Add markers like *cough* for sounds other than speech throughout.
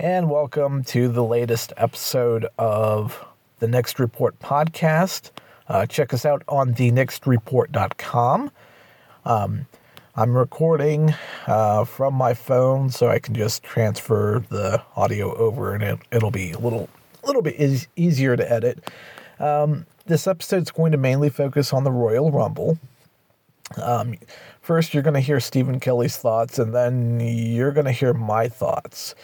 and welcome to the latest episode of the Next Report podcast. Uh, check us out on thenextreport.com. Um, I'm recording uh, from my phone, so I can just transfer the audio over, and it, it'll be a little, little bit e- easier to edit. Um, this episode is going to mainly focus on the Royal Rumble. Um, first, you're going to hear Stephen Kelley's thoughts, and then you're going to hear my thoughts.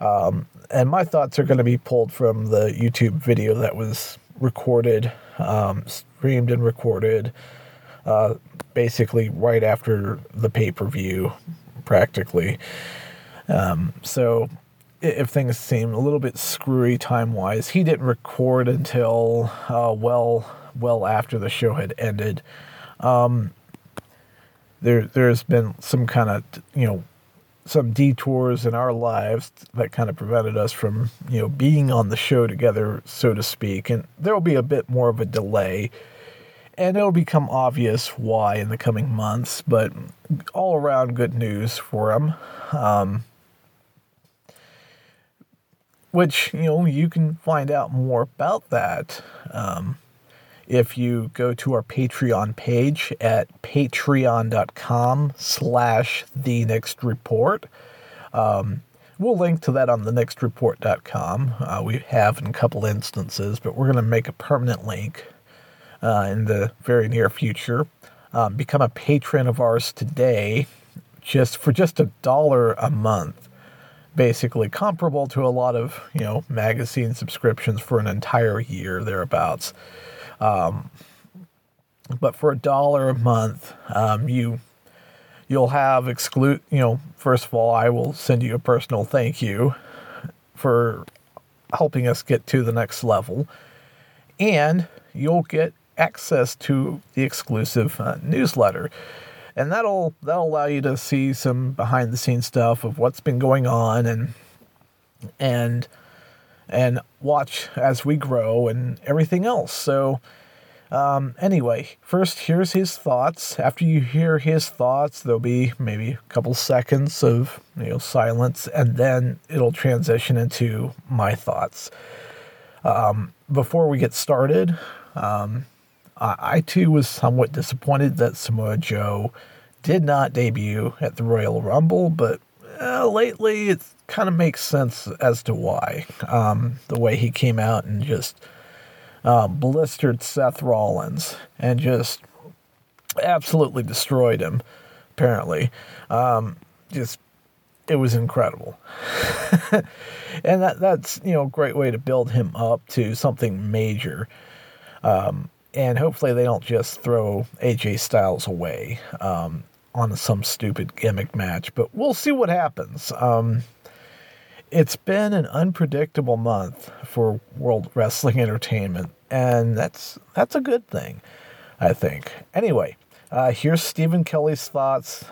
Um, and my thoughts are going to be pulled from the YouTube video that was recorded, um, streamed, and recorded uh, basically right after the pay per view, practically. Um, so if things seem a little bit screwy time wise, he didn't record until uh, well well after the show had ended. Um, there there's been some kind of you know some detours in our lives that kind of prevented us from you know being on the show together so to speak. And there will be a bit more of a delay and it'll become obvious why in the coming months but all around good news for him um, which you know you can find out more about that um, if you go to our Patreon page at patreon.com slash the next report. Um, we'll link to that on the nextreport.com. Uh, we have in a couple instances, but we're going to make a permanent link uh, in the very near future. Um, become a patron of ours today just for just a dollar a month basically comparable to a lot of you know magazine subscriptions for an entire year thereabouts um, but for a dollar a month, um, you you'll have exclude. You know, first of all, I will send you a personal thank you for helping us get to the next level, and you'll get access to the exclusive uh, newsletter. And that'll that'll allow you to see some behind the scenes stuff of what's been going on and and and watch as we grow and everything else. So, um, anyway, first, here's his thoughts. After you hear his thoughts, there'll be maybe a couple seconds of you know silence, and then it'll transition into my thoughts. Um, before we get started, um, I, I too was somewhat disappointed that Samoa Joe did not debut at the Royal Rumble, but uh, lately it kind of makes sense as to why. Um, the way he came out and just uh, blistered Seth Rollins and just absolutely destroyed him, apparently. Um, just, it was incredible. *laughs* and that that's, you know, a great way to build him up to something major. Um, and hopefully they don't just throw AJ Styles away. Um, on some stupid gimmick match, but we'll see what happens. Um, it's been an unpredictable month for World Wrestling Entertainment, and that's that's a good thing, I think. Anyway, uh, here's Stephen Kelley's thoughts.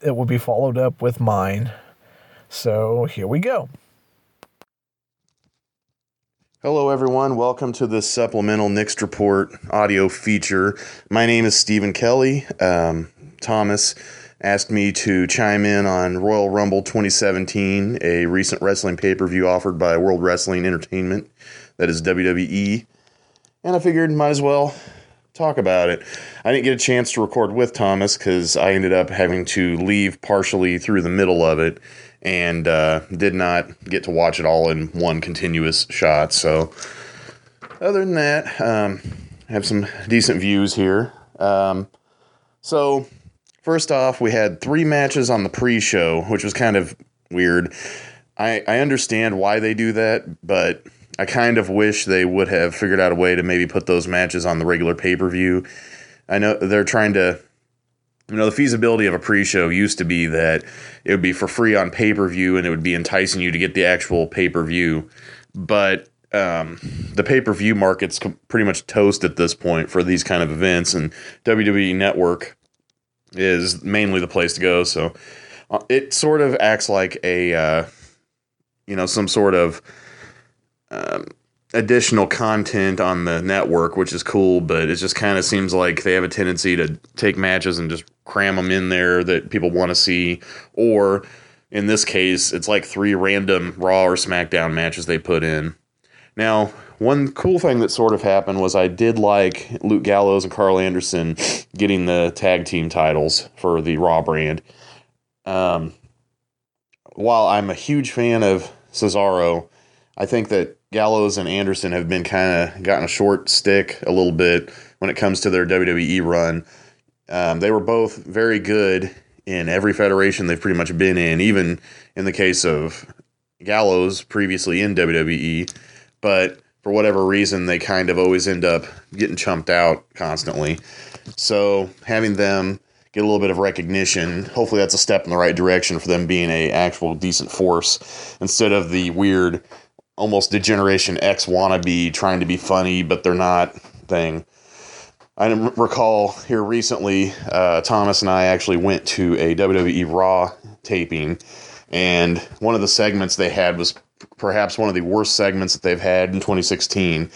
It will be followed up with mine. So here we go. Hello, everyone. Welcome to this supplemental Next Report audio feature. My name is Stephen Kelley. Um, Thomas asked me to chime in on Royal Rumble 2017, a recent wrestling pay per view offered by World Wrestling Entertainment, that is WWE. And I figured might as well talk about it. I didn't get a chance to record with Thomas because I ended up having to leave partially through the middle of it and uh, did not get to watch it all in one continuous shot. So, other than that, um, I have some decent views here. Um, so, First off, we had three matches on the pre show, which was kind of weird. I, I understand why they do that, but I kind of wish they would have figured out a way to maybe put those matches on the regular pay per view. I know they're trying to, you know, the feasibility of a pre show used to be that it would be for free on pay per view and it would be enticing you to get the actual pay per view. But um, the pay per view market's pretty much toast at this point for these kind of events, and WWE Network is mainly the place to go. So uh, it sort of acts like a, uh, you know, some sort of um, additional content on the network, which is cool, but it just kind of seems like they have a tendency to take matches and just cram them in there that people want to see, or in this case, it's like three random Raw or SmackDown matches they put in. Now, one cool thing that sort of happened was I did like Luke Gallows and Karl Anderson getting the tag team titles for the Raw brand. Um, while I'm a huge fan of Cesaro, I think that Gallows and Anderson have been kind of gotten a short stick a little bit when it comes to their WWE run. Um, they were both very good in every federation they've pretty much been in, even in the case of Gallows previously in WWE. But for whatever reason, they kind of always end up getting chumped out constantly. So having them get a little bit of recognition, hopefully that's a step in the right direction for them being a actual decent force instead of the weird, almost D-Generation X wannabe trying to be funny but they're not thing. I recall here recently, uh, Thomas and I actually went to a WWE Raw taping, and one of the segments they had was perhaps one of the worst segments that they've had in 2016,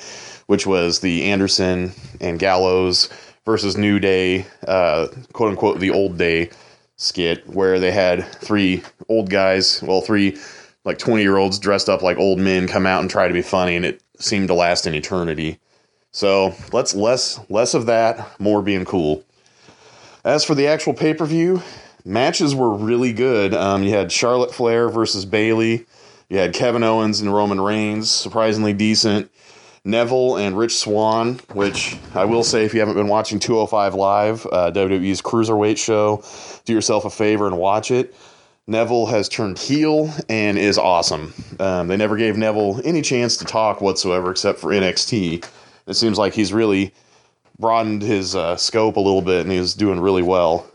which was the Anderson and Gallows versus New Day, uh, quote unquote, the old day skit, where they had three old guys, well, three like 20 year olds dressed up like old men come out and try to be funny, and it seemed to last an eternity. So let's less less of that, more being cool. As for the actual pay per view, matches were really good. Um, you had Charlotte Flair versus Bayley. You had Kevin Owens and Roman Reigns, surprisingly decent. Neville and Rich Swann, which I will say, if you haven't been watching 205 Live, uh, WWE's Cruiserweight show, do yourself a favor and watch it. Neville has turned heel and is awesome. Um, they never gave Neville any chance to talk whatsoever except for NXT it seems like he's really broadened his uh, scope a little bit and he's doing really well.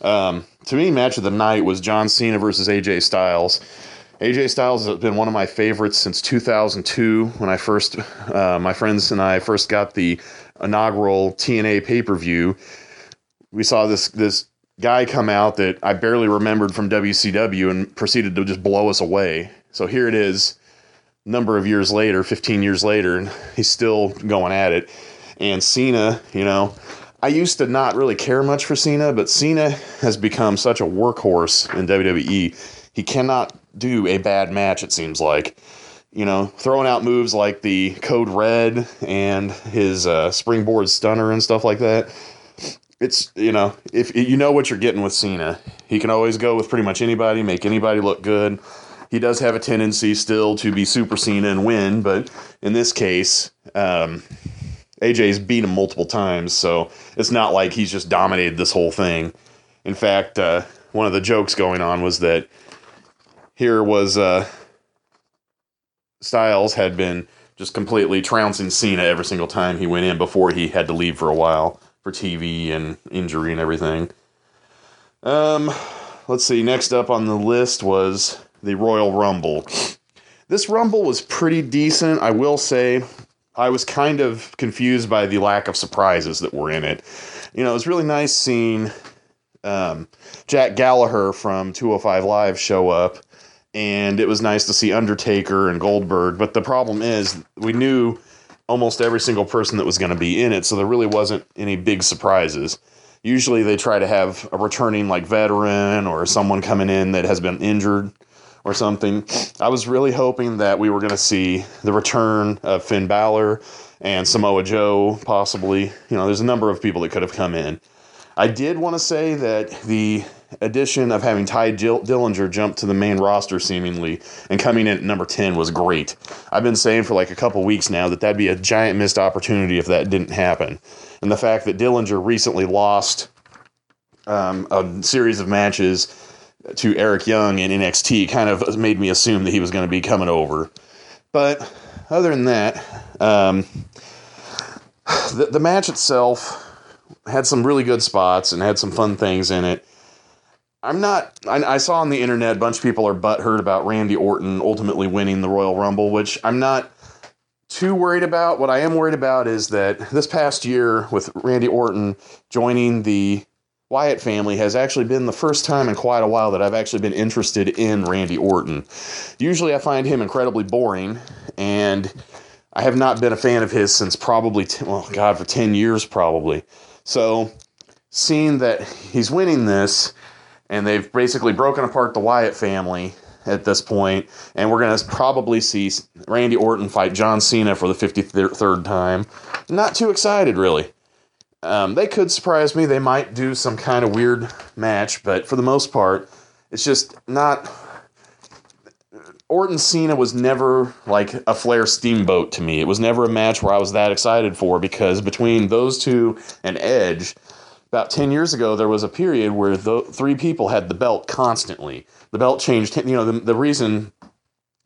Um, to me, match of the night was John Cena versus AJ Styles. AJ Styles has been one of my favorites since 2002 when I first, uh, my friends and I first got the inaugural TNA pay per view. We saw this this guy come out that I barely remembered from WCW and proceeded to just blow us away. So here it is, number of years later, 15 years later, and he's still going at it. And Cena, you know, I used to not really care much for Cena, but Cena has become such a workhorse in WWE. He cannot do a bad match, it seems like. You know, throwing out moves like the Code Red and his uh, springboard stunner and stuff like that. It's, you know, if you know what you're getting with Cena, he can always go with pretty much anybody, make anybody look good. He does have a tendency still to be Super Cena and win, but in this case, um, AJ's beat him multiple times, so it's not like he's just dominated this whole thing. In fact, uh, one of the jokes going on was that here was uh, Styles had been just completely trouncing Cena every single time he went in before he had to leave for a while for TV and injury and everything. Um, let's see. Next up on the list was the Royal Rumble. This Rumble was pretty decent, I will say. I was kind of confused by the lack of surprises that were in it. You know, it was really nice seeing um, Jack Gallagher from 205 Live show up, and it was nice to see Undertaker and Goldberg. But the problem is, we knew almost every single person that was going to be in it, so there really wasn't any big surprises. Usually, they try to have a returning like veteran or someone coming in that has been injured or something. I was really hoping that we were going to see the return of Finn Balor and Samoa Joe, possibly. You know, there's a number of people that could have come in. I did want to say that the addition of having Tye Dillinger jump to the main roster seemingly and coming in at number 10 was great. I've been saying for like a couple weeks now that that'd be a giant missed opportunity if that didn't happen. And the fact that Dillinger recently lost um, a series of matches to Eric Young in NXT kind of made me assume that he was going to be coming over. But other than that, um, the, the match itself had some really good spots and had some fun things in it. I'm not. I, I, saw on the internet a bunch of people are butthurt about Randy Orton ultimately winning the Royal Rumble, which I'm not too worried about. What I am worried about is that this past year with Randy Orton joining the Wyatt family has actually been the first time in quite a while that I've actually been interested in Randy Orton. Usually I find him incredibly boring, and I have not been a fan of his since probably, t- well, God, for 10 years probably. So seeing that he's winning this, and they've basically broken apart the Wyatt family at this point, and we're going to probably see Randy Orton fight John Cena for the 53rd time. Not too excited, really. Um, they could surprise me. They might do some kind of weird match, but for the most part, it's just not. Orton Cena was never like a Flair Steamboat to me. It was never a match where I was that excited for because between those two and Edge, about 10 years ago, there was a period where the three people had the belt constantly. The belt changed. You know, the, the reason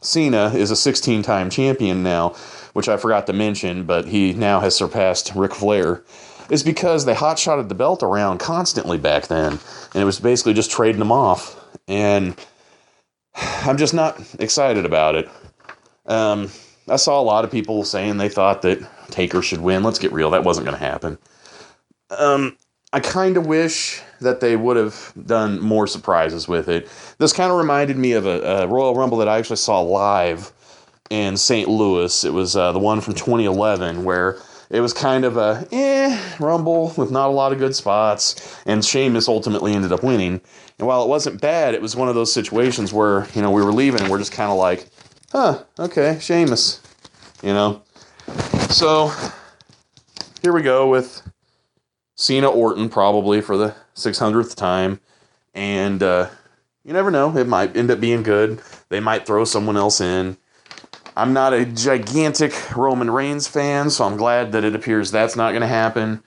Cena is a 16 time champion now, which I forgot to mention, but he now has surpassed Ric Flair, is because they hot shotted the belt around constantly back then. And it was basically just trading them off. And I'm just not excited about it. Um, I saw a lot of people saying they thought that Taker should win. Let's get real, that wasn't going to happen. Um, I kind of wish that they would have done more surprises with it. This kind of reminded me of a, a, Royal Rumble that I actually saw live in St. Louis. It was uh, the one from 2011 where it was kind of a eh Rumble with not a lot of good spots, and Sheamus ultimately ended up winning. And while it wasn't bad, it was one of those situations where you know we were leaving and we're just kind of like, huh, okay, Sheamus, you know. So here we go with Cena Orton probably for the 600th time. And uh, you never know. It might end up being good. They might throw someone else in. I'm not a gigantic Roman Reigns fan, so I'm glad that it appears that's not going to happen.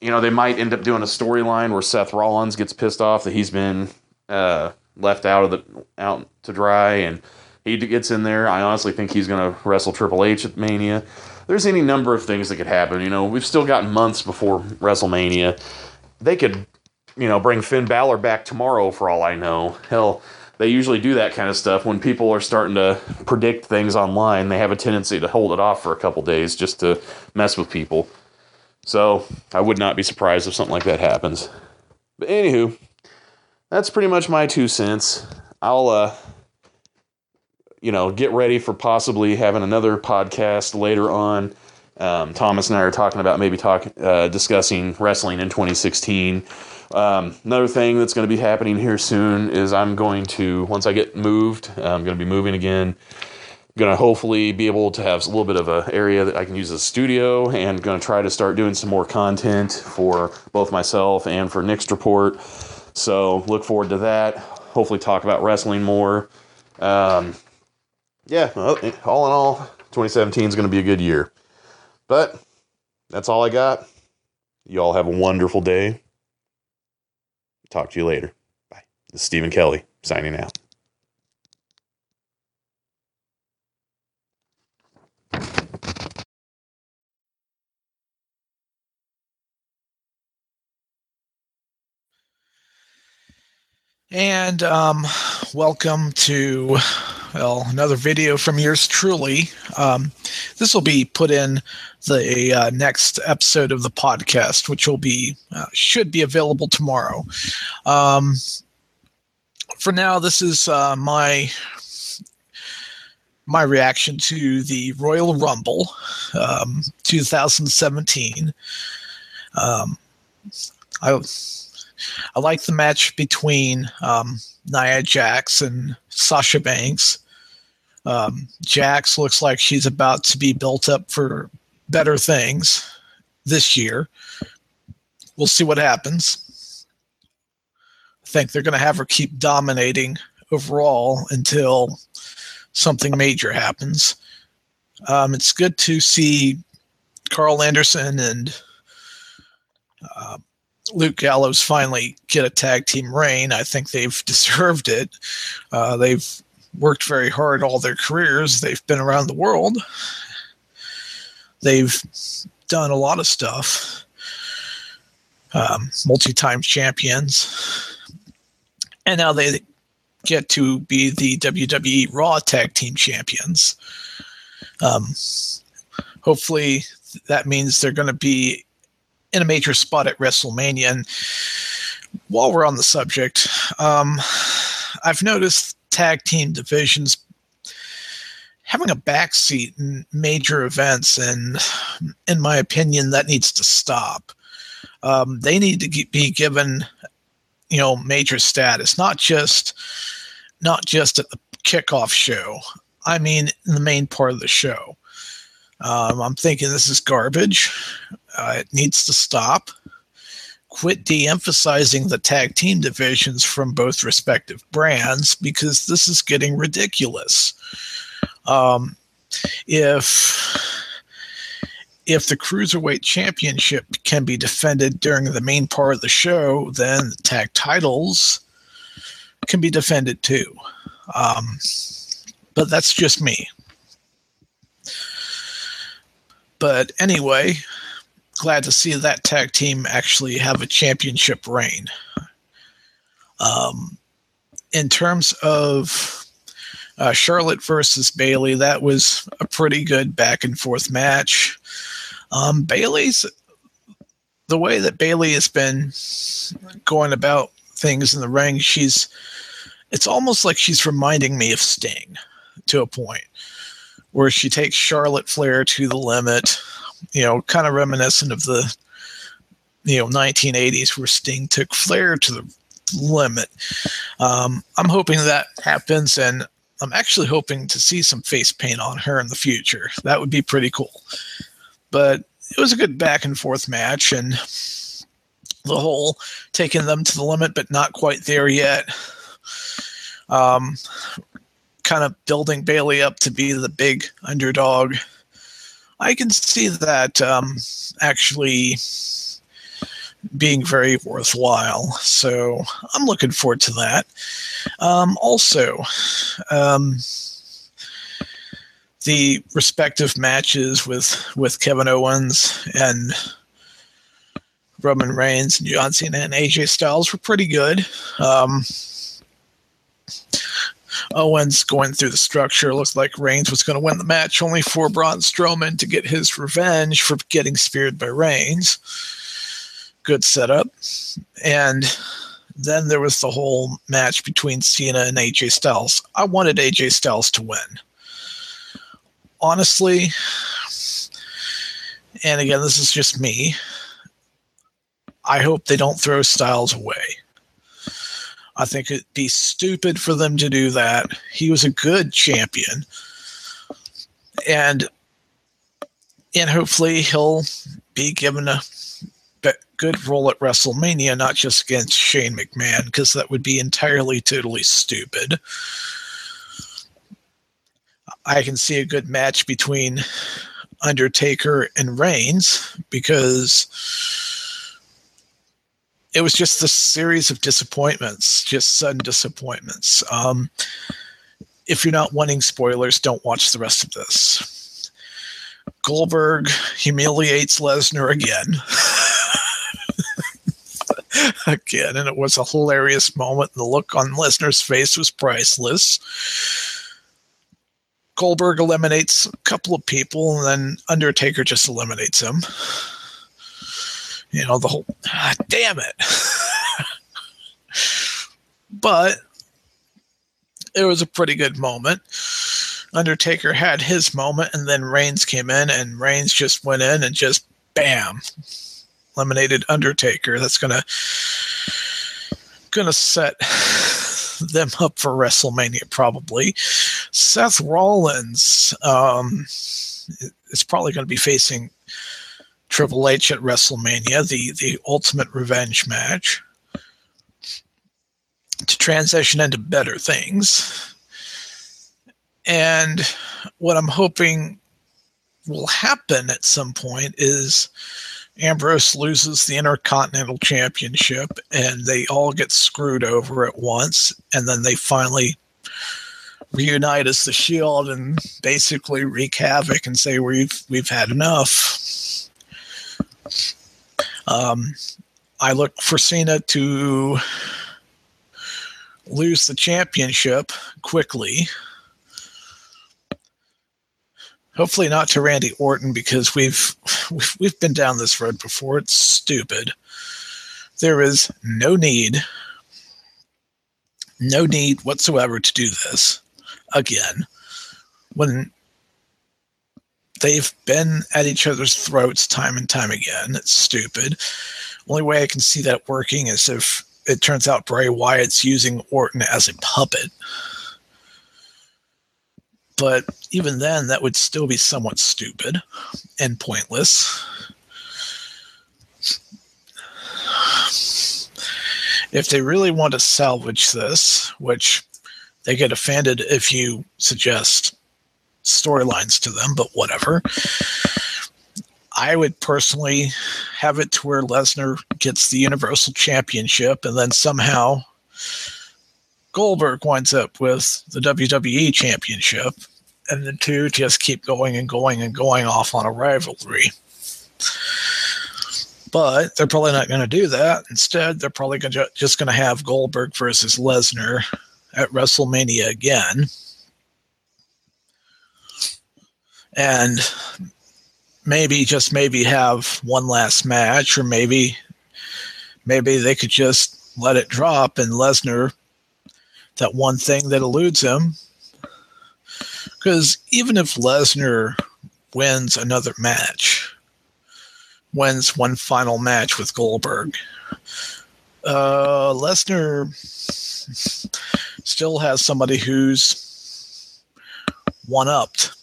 You know, they might end up doing a storyline where Seth Rollins gets pissed off that he's been uh, left out of the out to dry, and he gets in there. I honestly think he's going to wrestle Triple H at Mania there's any number of things that could happen. You know, we've still got months before WrestleMania. They could, you know, bring Finn Balor back tomorrow for all I know. Hell, they usually do that kind of stuff when people are starting to predict things online. They have a tendency to hold it off for a couple days just to mess with people. So I would not be surprised if something like that happens. But anywho, that's pretty much my two cents. I'll uh, you know, get ready for possibly having another podcast later on. Um, Thomas and I are talking about maybe talk, uh, discussing wrestling in 2016. Um, another thing that's going to be happening here soon is I'm going to, once I get moved, I'm going to be moving again. Going to hopefully be able to have a little bit of an area that I can use as a studio and going to try to start doing some more content for both myself and for Next Report. So look forward to that. Hopefully, talk about wrestling more. Um, yeah, all in all, 2017 is going to be a good year. But that's all I got. You all have a wonderful day. Talk to you later. Bye. This is Stephen Kelley signing out. And um, welcome to well another video from yours truly. Um, this will be put in the uh, next episode of the podcast, which will be uh, should be available tomorrow. Um, for now, this is uh, my my reaction to the Royal Rumble um, 2017. Um, I I like the match between um, Nia Jax and Sasha Banks. Um, Jax looks like she's about to be built up for better things this year. We'll see what happens. I think they're going to have her keep dominating overall until something major happens. Um, it's good to see Karl Anderson and uh, Luke Gallows finally get a tag team reign. I think they've *laughs* deserved it. Uh, they've worked very hard all their careers. They've been around the world. They've done a lot of stuff. Um, multi-time champions, and now they get to be the WWE Raw Tag Team Champions. Um, hopefully, that means they're going to be in a major spot at WrestleMania. And while we're on the subject, um, I've noticed tag team divisions having a backseat in major events, and in my opinion, that needs to stop. Um, they need to be given you know major status, not just not just at the kickoff show. I mean, in the main part of the show. Um, I'm thinking this is garbage. Uh, it needs to stop. Quit de emphasizing the tag team divisions from both respective brands because this is getting ridiculous. Um, if if the cruiserweight championship can be defended during the main part of the show, then the tag titles can be defended too. Um, but that's just me. But anyway, glad to see that tag team actually have a championship reign. Um, in terms of uh, Charlotte versus Bayley, that was a pretty good back and forth match. Um, Bayley's the way that Bayley has been going about things in the ring, she's it's almost like she's reminding me of Sting to a point where she takes Charlotte Flair to the limit, you know, kind of reminiscent of the you know 1980s where Sting took Flair to the limit. Um, I'm hoping that happens, and I'm actually hoping to see some face paint on her in the future. That would be pretty cool. But it was a good back and forth match, and the whole taking them to the limit, but not quite there yet. Um, kind of building Bayley up to be the big underdog. I can see that um, actually being very worthwhile. So I'm looking forward to that. Um, also, um, the respective matches with with Kevin Owens and Roman Reigns and John Cena and AJ Styles were pretty good. Um, Owens going through the structure Looks like Reigns was going to win the match, only for Braun Strowman to get his revenge for getting speared by Reigns. Good setup. And then there was the whole match between Cena and AJ Styles. I wanted AJ Styles to win. Honestly, and again, this is just me. I hope they don't throw Styles away. I think it'd be stupid for them to do that. He was a good champion. And and hopefully he'll be given a good role at WrestleMania, not just against Shane McMahon, because that would be entirely, totally stupid. I can see a good match between Undertaker and Reigns because it was just a series of disappointments, just sudden disappointments. Um, if you're not wanting spoilers, don't watch the rest of this. Goldberg humiliates Lesnar again. *laughs* again, and it was a hilarious moment. And the look on Lesnar's face was priceless. Goldberg eliminates a couple of people, and then Undertaker just eliminates him you know the whole ah, damn it. But it was a pretty good moment. Undertaker had his moment and then reigns came in and reigns just went in and just bam eliminated undertaker. That's gonna gonna set them up for wrestlemania probably. Seth rollins um, is probably going to be facing Triple H at WrestleMania, the the ultimate revenge match, to transition into better things. And what I'm hoping will happen at some point is Ambrose loses the Intercontinental Championship and they all get screwed over at once. And then they finally reunite as the Shield and basically wreak havoc and say, We've, we've had enough. Um, I look for Cena to lose the championship quickly. Hopefully not to Randy Orton because we've we've, we've been down this road before. It's stupid. There is no need, no need whatsoever to do this again. When they've been at each other's throats time and time again. It's stupid. Only way I can see that working is if it turns out Bray Wyatt's using Orton as a puppet. But even then, that would still be somewhat stupid and pointless. If they really want to salvage this, which they get offended if you suggest storylines to them, but whatever. I would personally have it to where Lesnar gets the Universal Championship and then somehow Goldberg winds up with the WWE Championship, and the two just keep going and going and going off on a rivalry. But they're probably not going to do that. Instead, they're probably gonna, just going to have Goldberg versus Lesnar at WrestleMania again. And maybe just maybe have one last match, or maybe maybe they could just let it drop and Lesnar that one thing that eludes him. Because even if Lesnar wins another match, wins one final match with Goldberg, uh, Lesnar still has somebody who's one upped,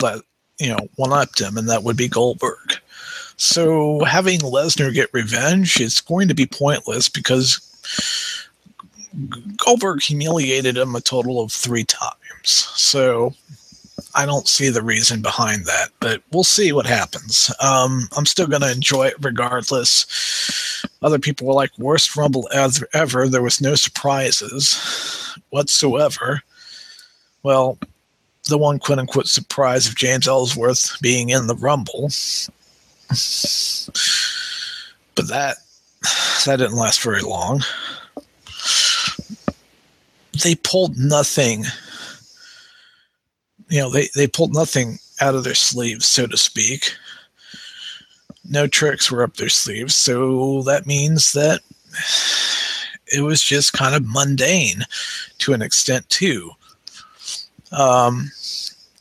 but you know, one upped him, and that would be Goldberg. So having Lesnar get revenge is going to be pointless because Goldberg humiliated him a total of three times. So I don't see the reason behind that, but we'll see what happens. Um, I'm still going to enjoy it regardless. Other people were like, worst Rumble ever. There was no surprises whatsoever. Well, the one quote unquote surprise of James Ellsworth being in the Rumble. But that that didn't last very long. They pulled nothing. You know, they, they pulled nothing out of their sleeves, so to speak. No tricks were up their sleeves, so that means that it was just kind of mundane to an extent too. Um,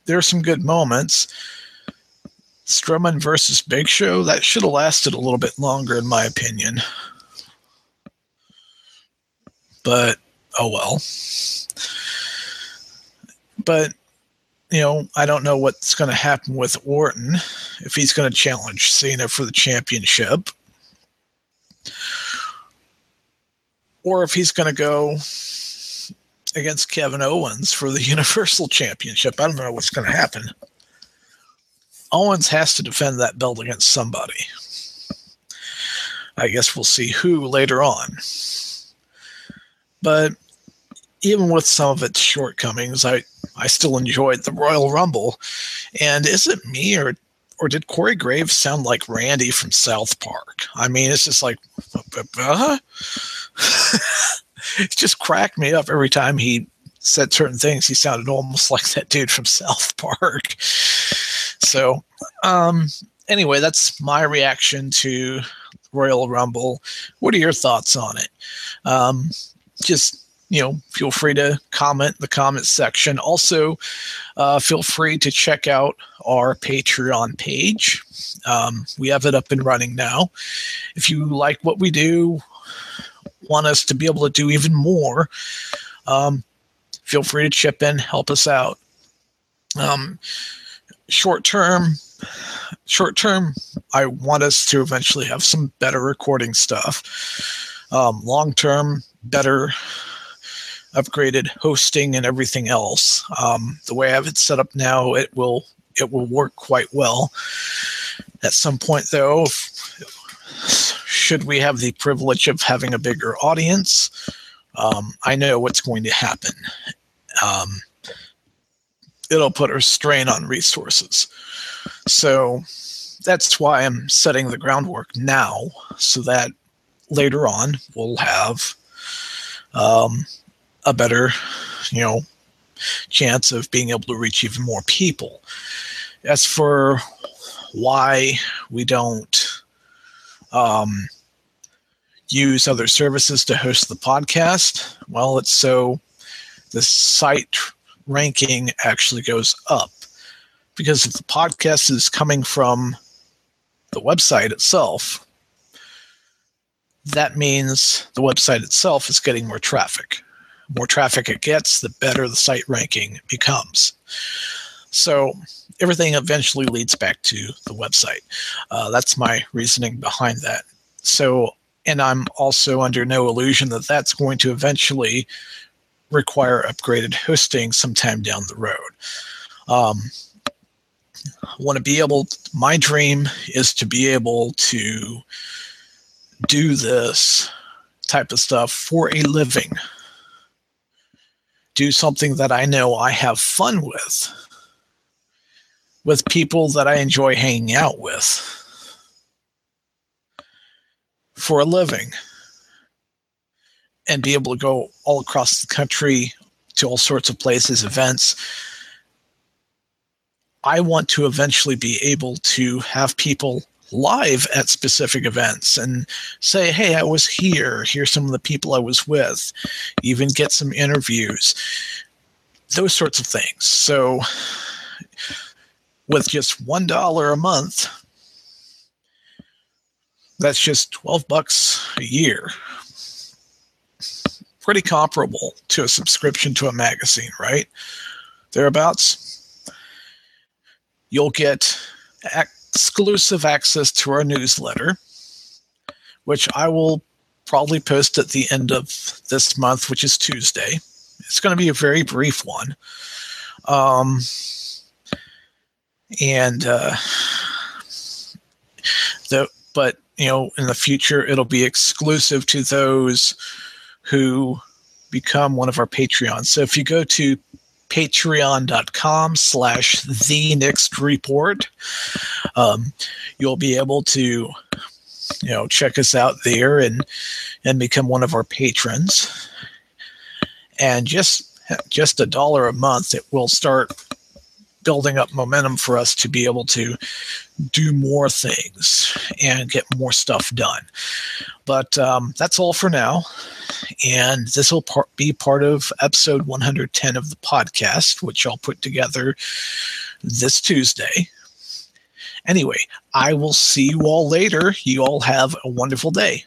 there are some good moments. Strowman versus Big Show, that should have lasted a little bit longer, in my opinion. But, oh well. But, you know, I don't know what's going to happen with Orton if he's going to challenge Cena for the championship. Or if he's going to go against Kevin Owens for the *laughs* Universal Championship. I don't know what's going to happen. Owens has to defend that belt against somebody. I guess we'll see who later on. But even with some of its shortcomings, I, I still enjoyed the Royal Rumble. And is it me or or did Corey Graves sound like Randy from South Park? I mean, it's just like, uh, *laughs* it *laughs* just cracked me up every time he said certain things. He sounded almost *laughs* like that dude from South Park. So, um, anyway, that's my reaction to Royal Rumble. What are your thoughts on it? Um, just you know, feel free to comment the comment section. Also, uh, feel free to check out our Patreon page. Um, we have it up and running now. If you like what we do, want us to be able to do even more, um, feel free to chip in, help us out. Um, short term, short term, I want us to eventually have some better recording stuff. Um, long term, better upgraded hosting and everything else. Um, the way I have it set up now, it will it will work quite well. At some point, though, should we have the privilege of having a bigger audience, um, I know what's going to happen. Um, it'll put a strain on resources. So that's why I'm setting the groundwork now so that later on we'll have um, a better, you know, chance of being able to reach even more people. As for why we don't um, use other services to host the podcast? Well, it's so the site ranking actually goes up. Because if the podcast is coming from the website itself, that means the website itself is getting more traffic. more traffic it gets, the better the site ranking becomes. So everything eventually leads back to the website. Uh, that's my reasoning behind that. So, and I'm also under no illusion that that's going to eventually require upgraded hosting sometime down the road. Um, I want to be able, my dream is to be able to do this type of stuff for a living. Do something that I know I have fun with, with people that I enjoy hanging out with for a living, and be able to go all across the country to all sorts of places, events. I want to eventually be able to have people live at specific events and say, hey, I was here. Here's some of the people I was with. Even get some interviews, those sorts of things. So, with just $1 a month, that's just 12 bucks a year. Pretty comparable to a subscription to a magazine, right? Thereabouts. You'll get exclusive access to our newsletter, which I will probably post at the end of this month, which is Tuesday. It's going to be a very brief one. Um, and uh, the but you know in the future it'll be exclusive to those who become one of our patreons. So if you go to patreon.com slash the next report um, you'll be able to you know check us out there and and become one of our patrons. And just just a dollar a month it will start building up momentum for us to be able to do more things and get more stuff done. But um, that's all for now. And this will par- be part of episode 110 of the podcast, which I'll put together this Tuesday. Anyway, I will see you all later. You all have a wonderful day.